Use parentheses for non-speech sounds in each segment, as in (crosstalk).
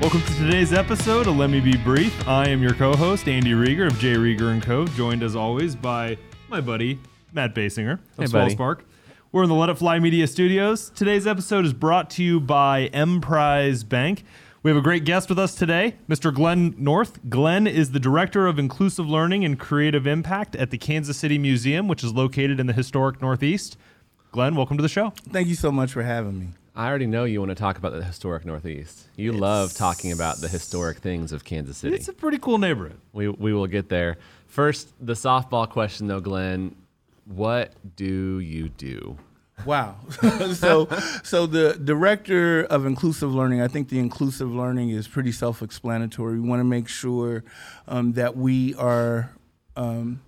Welcome to today's episode of Let Me Be Brief. I am your co-host Andy Rieger of J Rieger and Co. Joined as always by my buddy Matt Basinger of Hey, Swell buddy. Spark. We're in the Let It Fly Media Studios. Today's episode is brought to you by Emprise Bank. We have a great guest with us today, Mr. Glenn North. Glenn is the Director of Inclusive Learning and Creative Impact at the Kansas City Museum, which is located in the historic Northeast. Glenn, welcome to the show. Thank you so much for having me. I already know you want to talk about the historic Northeast. You love talking about the historic things of Kansas City. It's a pretty cool neighborhood. we, we will get there. First, the softball question, though, Glenn. What do you do? Wow. (laughs) so, so the director of inclusive learning, I think the inclusive learning is pretty self-explanatory. We want to make sure um, that we are um,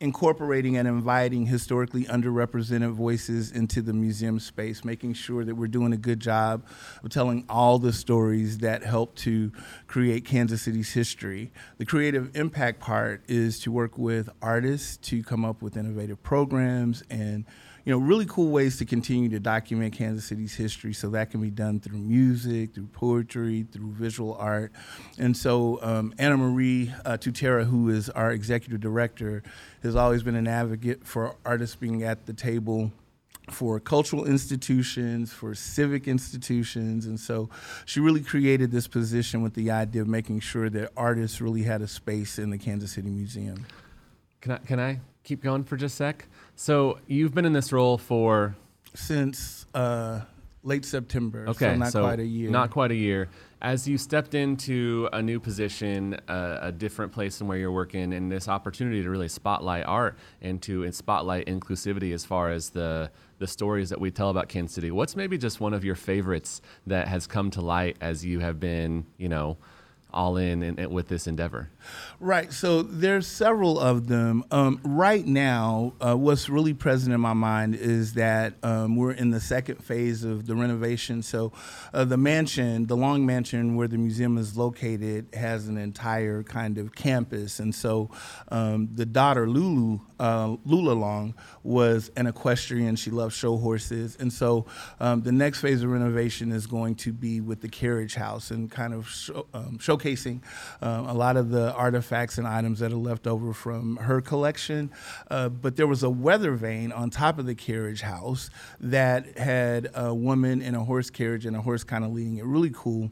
incorporating and inviting historically underrepresented voices into the museum space, making sure that we're doing a good job of telling all the stories that help to create Kansas City's history. The creative impact part is to work with artists to come up with innovative programs and you know, really cool ways to continue to document Kansas City's history. So that can be done through music, through poetry, through visual art. And so um, Anna Marie uh, Tutera, who is our executive director, has always been an advocate for artists being at the table for cultural institutions, for civic institutions. And so she really created this position with the idea of making sure that artists really had a space in the Kansas City Museum. Can I, can I keep going for just a sec? So, you've been in this role for Since uh, late September, Okay, so not quite a year. Not quite a year. As you stepped into a new position, uh, a different place than where you're working, and this opportunity to really spotlight art and to spotlight inclusivity as far as the the stories that we tell about Kansas City. What's maybe just one of your favorites that has come to light as you have been, you know, all in, in, in with this endeavor? Right. So there's several of them. Um, right now, uh, what's really present in my mind is that um, we're in the second phase of the renovation. So uh, the mansion, the Long Mansion where the museum is located, has an entire kind of campus. And so um, the daughter, Lulu, uh, Lula Long, was an equestrian. She loved show horses. And so um, the next phase of renovation is going to be with the carriage house and kind of show, um, showcasing uh, a lot of the artifacts and items that are left over from her collection. Uh, but there was a weather vane on top of the carriage house that had a woman in a horse carriage and a horse kind of leading it. Really cool.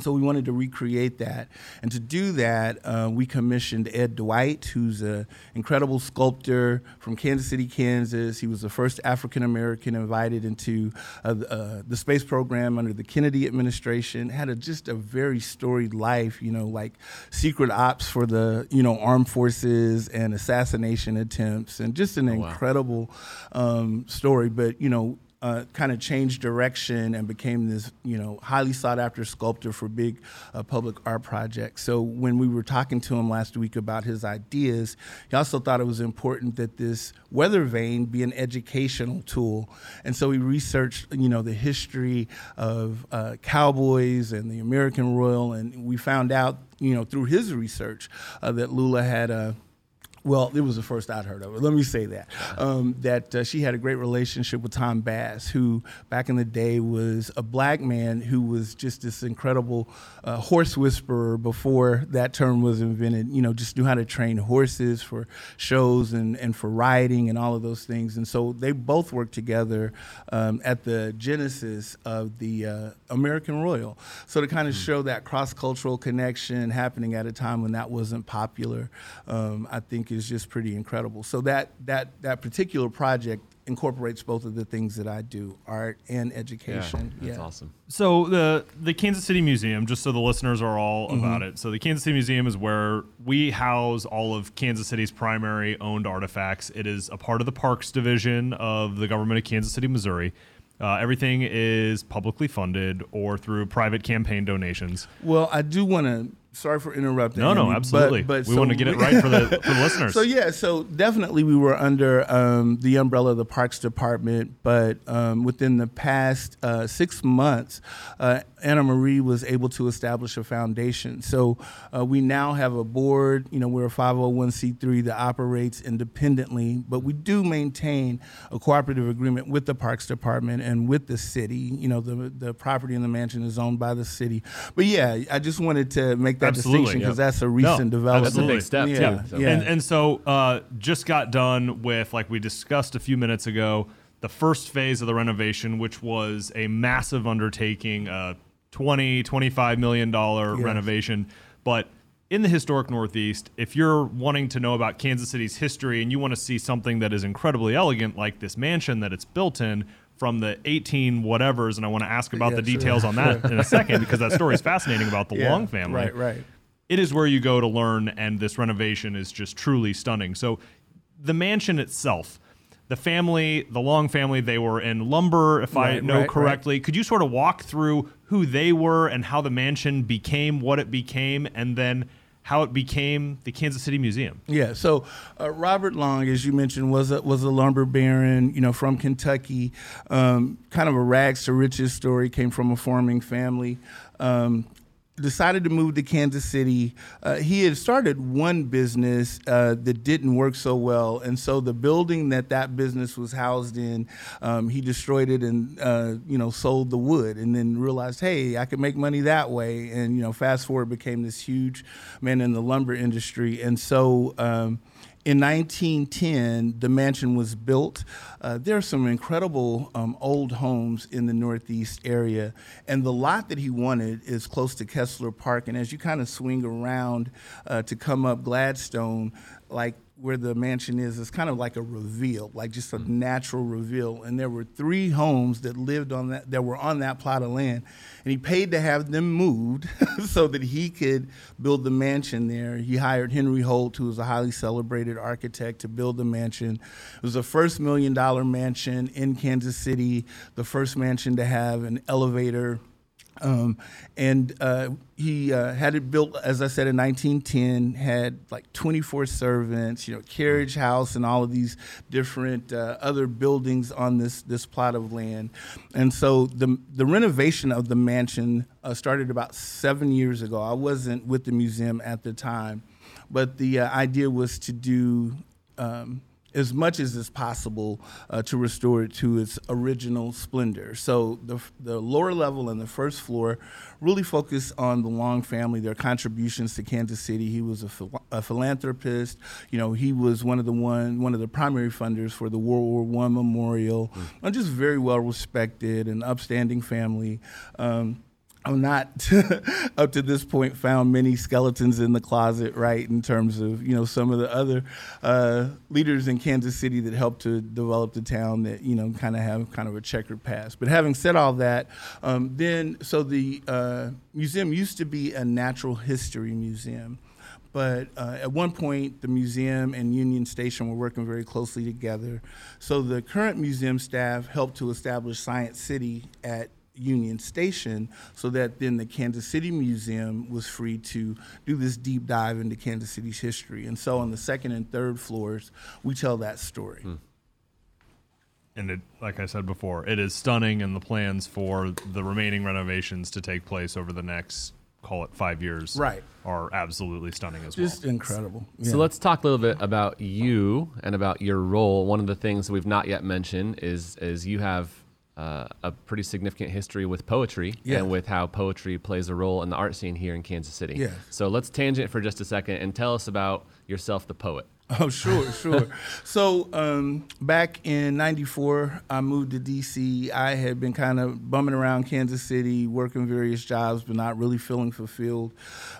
So we wanted to recreate that, and to do that, uh, we commissioned Ed Dwight, who's an incredible sculptor from Kansas City, Kansas. He was the first African American invited into uh, the, uh, the space program under the Kennedy administration. Had a, just a very storied life, you know, like secret ops for the you know armed forces and assassination attempts, and just an wow. incredible um, story. But you know, uh, kind of changed direction and became this, you know, highly sought after sculptor for big uh, public art projects. So when we were talking to him last week about his ideas, he also thought it was important that this weather vane be an educational tool. And so he researched, you know, the history of uh, cowboys and the American Royal, and we found out, you know, through his research uh, that Lula had a well, it was the first I'd heard of it. Let me say that um, that uh, she had a great relationship with Tom Bass, who back in the day was a black man who was just this incredible uh, horse whisperer before that term was invented. You know, just knew how to train horses for shows and, and for riding and all of those things. And so they both worked together um, at the genesis of the uh, American Royal. So to kind of show that cross cultural connection happening at a time when that wasn't popular, um, I think is just pretty incredible. So that that that particular project incorporates both of the things that I do, art and education. Yeah, that's awesome. So the the Kansas City Museum, just so the listeners are all Mm-hmm. about it. So the Kansas City Museum is where we house all of Kansas City's primary owned artifacts. It is a part of the Parks Division of the government of Kansas City, Missouri. Uh, everything is publicly funded or through private campaign donations. Well, I do want to sorry for interrupting. No, no, absolutely. But, but we so want to get it right for the, (laughs) for the listeners. So yeah, so definitely we were under um, the umbrella of the Parks Department, but um, within the past uh, six months, uh, Anna Marie was able to establish a foundation. So uh, we now have a board. You know, we're a 501c3 that operates independently, but we do maintain a cooperative agreement with the Parks Department and with the city. You know, the the property in the mansion is owned by the city. But yeah, I just wanted to make that Absolutely, distinction because yeah. that's a recent No, development. That's a big step, Yeah, too. So. yeah. And, and so uh, just got done with, like we discussed a few minutes ago, the first phase of the renovation, which was a massive undertaking, uh, 20, 25 million dollar Yes. renovation. But in the historic Northeast, if you're wanting to know about Kansas City's history and you want to see something that is incredibly elegant, like this mansion that it's built in from the 18 whatevers, and I want to ask about the Yeah, sure. details on that in a (laughs) second because that story is fascinating about the Yeah, Long family Right, right. it is where you go to learn, and this renovation is just truly stunning. So, the mansion itself, the family, the Long family, they were in lumber, if I know right, correctly. Could you sort of walk through who they were and how the mansion became what it became, and then how it became the Kansas City Museum? Yeah. So uh, Robert Long, as you mentioned, was a, was a lumber baron, you know, from Kentucky. Um, kind of a rags to riches story. Came from a farming family. Um, decided to move to Kansas City. Uh, he had started one business uh, that didn't work so well, and so the building that that business was housed in, um, he destroyed it and uh, you know sold the wood, and then realized, hey, I could make money that way. And you know, fast forward, became this huge man in the lumber industry, and so. Um, in 1910, the mansion was built. Uh, there are some incredible um, old homes in the Northeast area, and the lot that he wanted is close to Kessler Park. And as you kind of swing around uh, to come up Gladstone, like where the mansion is, it's kind of like a reveal, like just a hmm. natural reveal. And there were three homes that lived on that, that were on that plot of land, and he paid to have them moved (laughs) so that he could build the mansion there. He hired Henry Hoit, who was a highly celebrated architect, to build the mansion. It was the first million dollar mansion in Kansas City, the first mansion to have an elevator. Um, and uh, he uh, had it built, as I said, in 1910. Had like 24 servants, you know, carriage house, and all of these different uh, other buildings on this this plot of land. And so the the renovation of the mansion uh, started about seven years ago. I wasn't with the museum at the time, but the uh, idea was to do. Um, as much as is possible uh, to restore it to its original splendor. So the, the lower level and the first floor really focus on the Long family, their contributions to Kansas City. He was a, phil- a philanthropist. You know, he was one of the one one of the primary funders for the World War One memorial. And just very well respected and upstanding family. Um, I'm not (laughs) up to this point found many skeletons in the closet, right? In terms of you know some of the other uh, leaders in Kansas City that helped to develop the town that you know kind of have kind of a checkered past. But having said all that, um, then so the uh, museum used to be a natural history museum. But uh, at one point, the museum and Union Station were working very closely together. So the current museum staff helped to establish Science City at Union Station so that then the Kansas City Museum was free to do this deep dive into Kansas City's history. And so on the second and third floors, we tell that story. Hmm. And it, like I said before, it is stunning, and the plans for the remaining renovations to take place over the next, call it five years, Right. are absolutely stunning as well. Just well. incredible. So let's talk a little bit about you and about your role. One of the things we've not yet mentioned is is you have uh, a pretty significant history with poetry Yes. and with how poetry plays a role in the art scene here in Kansas City. Yes. So let's tangent for just a second and tell us about yourself, the poet. (laughs) Oh, sure, sure. so um, back in '94, I moved to DC. I had been kind of bumming around Kansas City, working various jobs, but not really feeling fulfilled.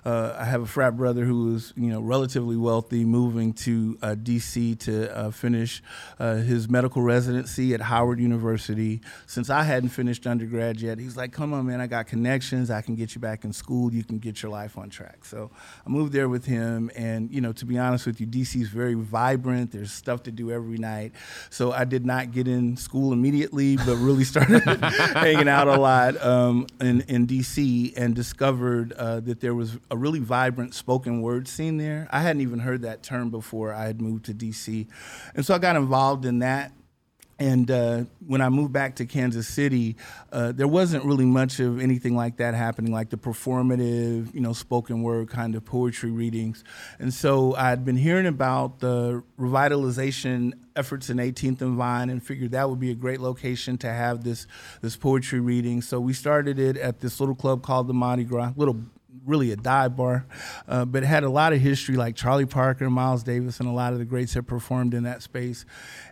Uh, I have a frat brother who was, you know, relatively wealthy, moving to uh, DC to uh, finish uh, his medical residency at Howard University. Since I hadn't finished undergrad yet, he's like, "Come on, man, I got connections. I can get you back in school. You can get your life on track." So I moved there with him, and you know, to be honest with you, DC is very vibrant. There's stuff to do every night. So I did not get in school immediately, but really started (laughs) hanging out a lot um, in, in DC and discovered uh, that there was a really vibrant spoken word scene there. I hadn't even heard that term before I had moved to DC. And so I got involved in that and uh, when I moved back to Kansas City, uh, there wasn't really much of anything like that happening, like the performative, you know, spoken word kind of poetry readings. And so I'd been hearing about the revitalization efforts in 18th and Vine, and figured that would be a great location to have this this poetry reading. So we started it at this little club called the Mardi Gras, little really a dive bar, uh, but it had a lot of history like Charlie Parker, Miles Davis, and a lot of the greats have performed in that space.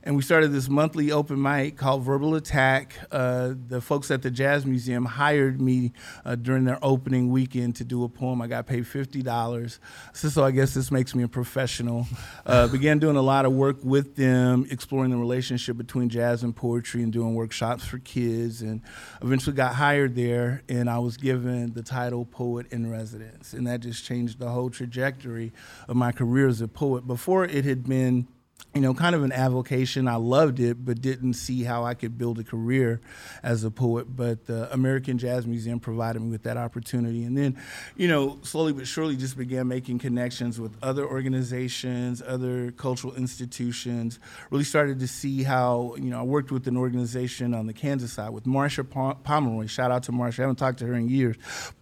And we started this monthly open mic called Verbal Attack. Uh, the folks at the Jazz Museum hired me uh, during their opening weekend to do a poem. I got paid $50. So, so I guess this makes me a professional. Uh, (laughs) began doing a lot of work with them, exploring the relationship between jazz and poetry and doing workshops for kids. And eventually got hired there, and I was given the title Poet Residence. And that just changed the whole trajectory of my career as a poet. Before it had been you know, kind of an avocation. I loved it, but didn't see how I could build a career as a poet. But the American Jazz Museum provided me with that opportunity. And then, you know, slowly but surely just began making connections with other organizations, other cultural institutions. Really started to see how, you know, I worked with an organization on the Kansas side with Marsha Pomeroy. Shout out to Marsha. I haven't talked to her in years.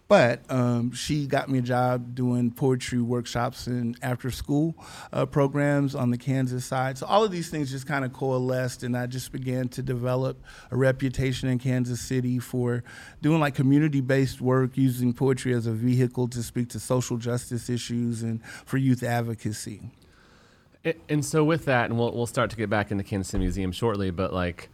But um, she got me a job doing poetry workshops and after school uh, programs on the Kansas side. So all of these things just kind of coalesced, and I just began to develop a reputation in Kansas City for doing like community based work, using poetry as a vehicle to speak to social justice issues and for youth advocacy. And so, with that, and we'll, we'll start to get back into Kansas City Museum shortly, but like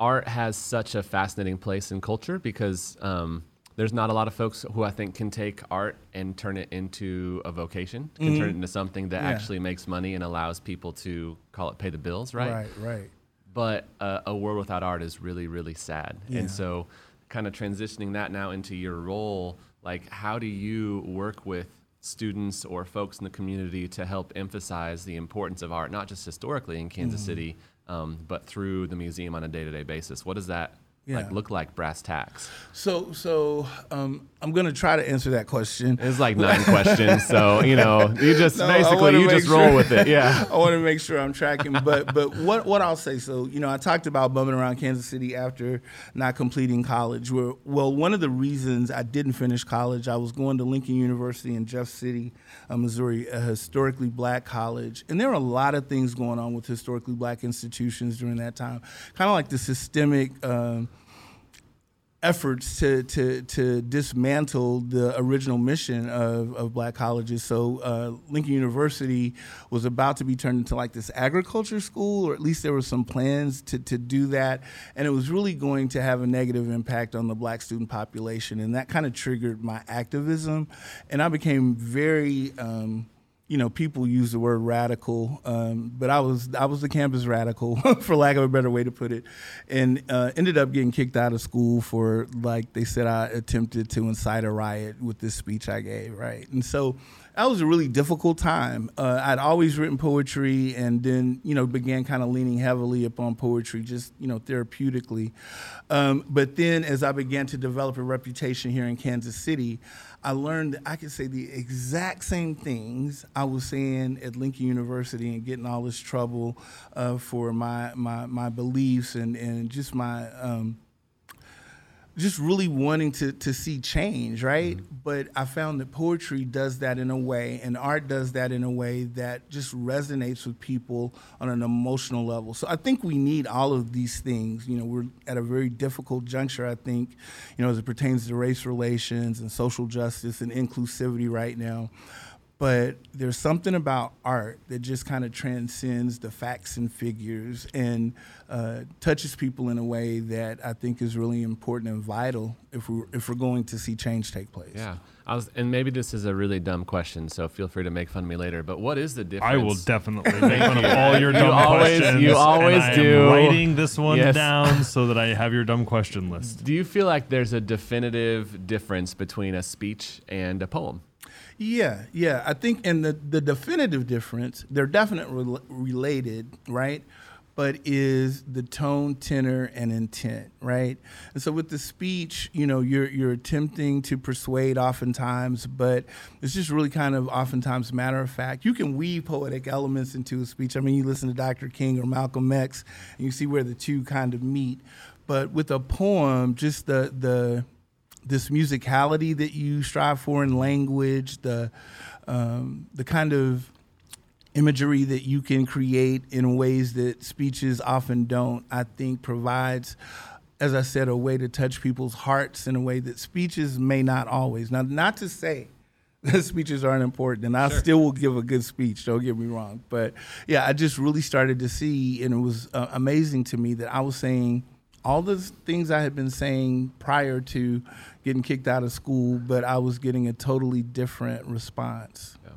art has such a fascinating place in culture because. Um, there's not a lot of folks who I think can take art and turn it into a vocation, can mm-hmm. turn it into something that yeah. actually makes money and allows people to call it pay the bills, right? Right, right. But uh, a world without art is really, really sad. Yeah. And so, kind of transitioning that now into your role, like how do you work with students or folks in the community to help emphasize the importance of art, not just historically in Kansas mm-hmm. City, um, but through the museum on a day-to-day basis? What does that yeah. like look like brass tacks? So, so um, I'm gonna try to answer that question. It's like nine (laughs) questions, so you know, you just no, basically you just sure, roll with it. Yeah, (laughs) I want to make sure I'm tracking. But, but what what I'll say, so you know, I talked about bumming around Kansas City after not completing college. Where, well, one of the reasons I didn't finish college, I was going to Lincoln University in Jeff City, uh, Missouri, a historically black college, and there were a lot of things going on with historically black institutions during that time, kind of like the systemic. Um, efforts to, to, to dismantle the original mission of, of black colleges. So uh, Lincoln University was about to be turned into like this agriculture school, or at least there were some plans to, to do that. And it was really going to have a negative impact on the black student population. And that kind of triggered my activism. And I became very um, you know, people use the word radical, um, but I was I was the campus radical, (laughs) for lack of a better way to put it, and uh, ended up getting kicked out of school for like they said I attempted to incite a riot with this speech I gave, right? And so that was a really difficult time. Uh, I'd always written poetry, and then you know began kind of leaning heavily upon poetry, just you know therapeutically. Um, but then as I began to develop a reputation here in Kansas City. I learned that I could say the exact same things I was saying at Lincoln University and getting all this trouble uh, for my, my, my beliefs and, and just my um, just really wanting to to see change, right? Mm-hmm. But I found that poetry does that in a way, and art does that in a way that just resonates with people on an emotional level. So I think we need all of these things. You know, we're at a very difficult juncture. I think, you know, as it pertains to race relations and social justice and inclusivity right now but there's something about art that just kind of transcends the facts and figures and uh, touches people in a way that I think is really important and vital if we're if we're going to see change take place. Yeah, I was, and maybe this is a really dumb question, so feel free to make fun of me later. But what is the difference? I will definitely (laughs) make fun of all your dumb you always, questions. You always and I do. Am writing this one yes. down (laughs) so that I have your dumb question list. Do you feel like there's a definitive difference between a speech and a poem? Yeah, yeah. I think, and the, the definitive difference, they're definitely rel- related, right? But is the tone, tenor, and intent, right? And so with the speech, you know, you're you're attempting to persuade oftentimes, but it's just really kind of oftentimes matter of fact. You can weave poetic elements into a speech. I mean, you listen to Dr. King or Malcolm X, and you see where the two kind of meet. But with a poem, just the the this musicality that you strive for in language, the um, the kind of imagery that you can create in ways that speeches often don't, I think provides, as I said, a way to touch people's hearts in a way that speeches may not always. Now, not to say (laughs) that speeches aren't important, and I sure. still will give a good speech. Don't get me wrong, but yeah, I just really started to see, and it was uh, amazing to me that I was saying all the things I had been saying prior to getting kicked out of school, but I was getting a totally different response. Yeah.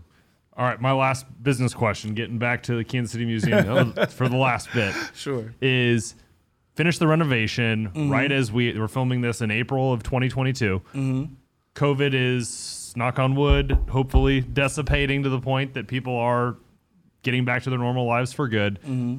All right, my last business question, getting back to the Kansas City Museum (laughs) for the last bit. Sure. Is finish the renovation mm-hmm. right as we were filming this in April of 2022. Mm-hmm. COVID is, knock on wood, hopefully dissipating to the point that people are getting back to their normal lives for good. Mm-hmm.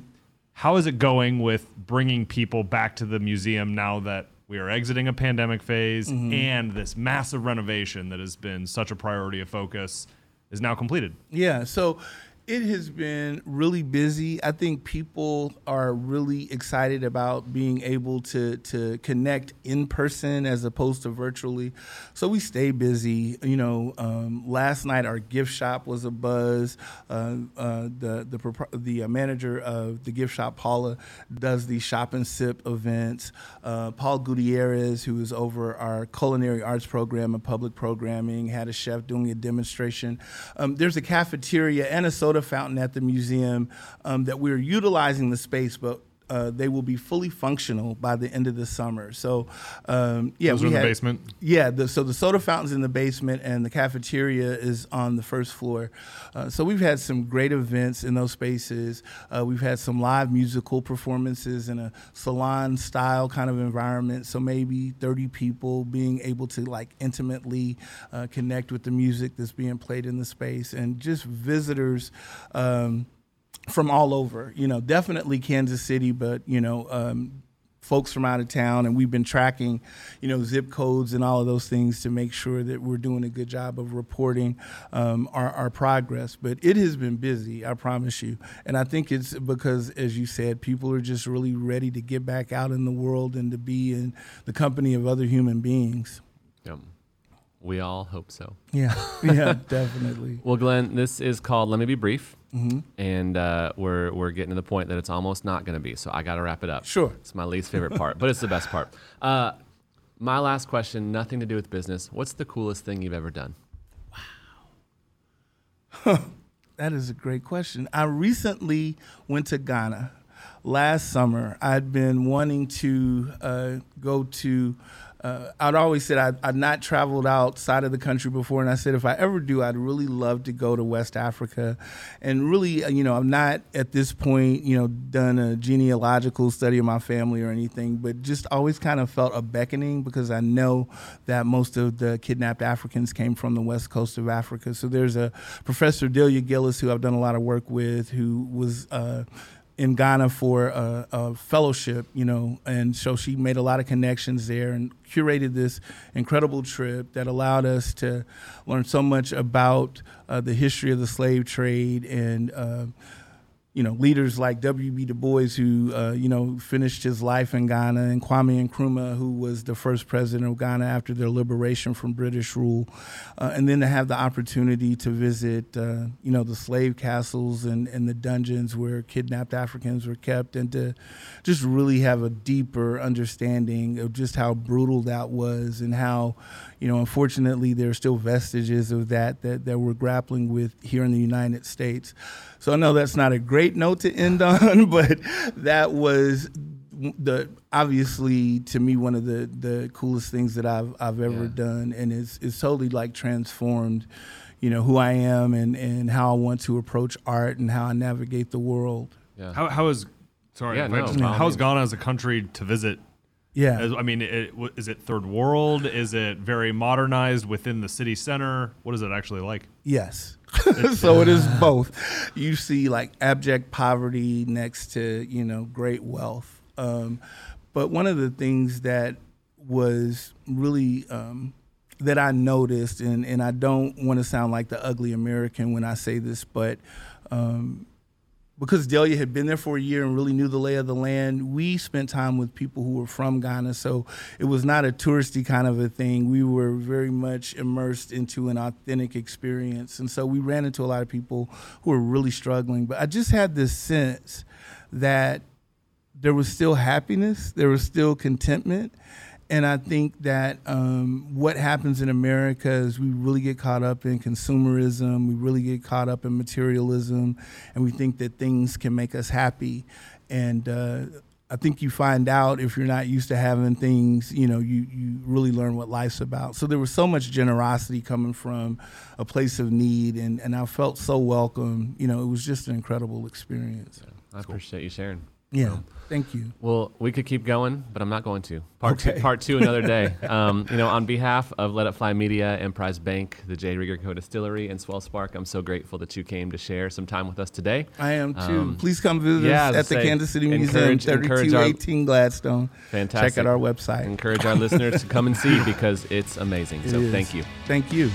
How is it going with bringing people back to the museum now that we are exiting a pandemic phase mm-hmm. and this massive renovation that has been such a priority of focus is now completed? Yeah. So it has been really busy. I think people are really excited about being able to to connect in person as opposed to virtually. So we stay busy. You know, um, last night our gift shop was a buzz. Uh, uh, the the the uh, manager of the gift shop, Paula, does the shop and sip events. Uh, Paul Gutierrez, who is over our culinary arts program and public programming, had a chef doing a demonstration. Um, there's a cafeteria and a soda soda fountain at the museum um, that we're utilizing the space, but uh, they will be fully functional by the end of the summer. So, um, yeah, Those we in had, the basement. Yeah, the, so the soda fountain's in the basement, and the cafeteria is on the first floor. Uh, so we've had some great events in those spaces. Uh, we've had some live musical performances in a salon style kind of environment. So maybe 30 people being able to like intimately uh, connect with the music that's being played in the space, and just visitors. Um, from all over. You know, definitely Kansas City, but you know, um, folks from out of town, and we've been tracking, you know, zip codes and all of those things to make sure that we're doing a good job of reporting um, our, our progress. But it has been busy, I promise you, and I think it's because, as you said, people are just really ready to get back out in the world and to be in the company of other human beings. Yep. We all hope so. Yeah, (laughs) yeah, definitely. Well, Glenn, this is called Let Me Be Brief. Mm-hmm. And uh, we're we're getting to the point that it's almost not going to be. So I got to wrap it up. Sure. It's my least favorite part, but it's the best part. (laughs) Uh, my last question, nothing to do with business. What's the coolest thing you've ever done? Wow. (laughs) that is a great question. I recently went to Ghana last summer. I'd been wanting to uh, go to uh, I'd always said I'd, I'd, not traveled outside of the country before, and I said if I ever do, I'd really love to go to West Africa, and really, uh, you know, I'm not at this point, you know, done a genealogical study of my family or anything, but just always kind of felt a beckoning because I know that most of the kidnapped Africans came from the west coast of Africa. So there's a professor Delia Gillis who I've done a lot of work with, who was. Uh, in Ghana for a, a, fellowship, you know, and so she made a lot of connections there and curated this incredible trip that allowed us to learn so much about uh, the history of the slave trade and uh, you know, leaders like W.B. Du Bois, who, uh, you know, finished his life in Ghana, and Kwame Nkrumah, who was the first president of Ghana after their liberation from British rule. Uh, and then to have the opportunity to visit, uh, you know, the slave castles and, and the dungeons where kidnapped Africans were kept, and to just really have a deeper understanding of just how brutal that was and how, you know, unfortunately, there are still vestiges of that, that that we're grappling with here in the United States. So I know that's not a great note to end (laughs) on, but that was the obviously to me one of the the coolest things that I've I've ever yeah. done, and it's it's totally like transformed, you know, who I am and and how I want to approach art and how I navigate the world. Yeah. How how is sorry, yeah, no, just, how is Ghana as a country to visit Yeah. As- I mean, it, is it third world? Is it very modernized within the city center? What is it actually like? Yes. (laughs) so it is both. You see like abject poverty next to, you know, great wealth. Um, but one of the things that was really um, that I noticed, and, and I don't want to sound like the ugly American when I say this, but um, because Delia had been there for a year and really knew the lay of the land, we spent time with people who were from Ghana. So it was not a touristy kind of a thing. We were very much immersed into an authentic experience. And so we ran into a lot of people who were really struggling. But I just had this sense that there was still happiness, there was still contentment. And I think that um, what happens in America is we really get caught up in consumerism, we really get caught up in materialism, and we think that things can make us happy. And uh, I think you find out if you're not used to having things, you know, you, you really learn what life's about. So there was so much generosity coming from a place of need, and, and I felt so welcome. You know, it was just an incredible experience. I appreciate you sharing. Yeah, thank you. Well, we could keep going, but I'm not going to. Part Okay. two, part two, another day. (laughs) um, you know, on behalf of Let It Fly Media, Emprise Bank, the J. Rieger Co. Distillery, and Swell Spark, I'm so grateful that you came to share some time with us today. I am too. Um, Please come visit yeah, us at the say, Kansas City Museum, encourage- encourage our- 3218 Gladstone. Fantastic. Check out our website. Encourage our listeners to come and see (laughs) because it's amazing. It So is. thank you. Thank you.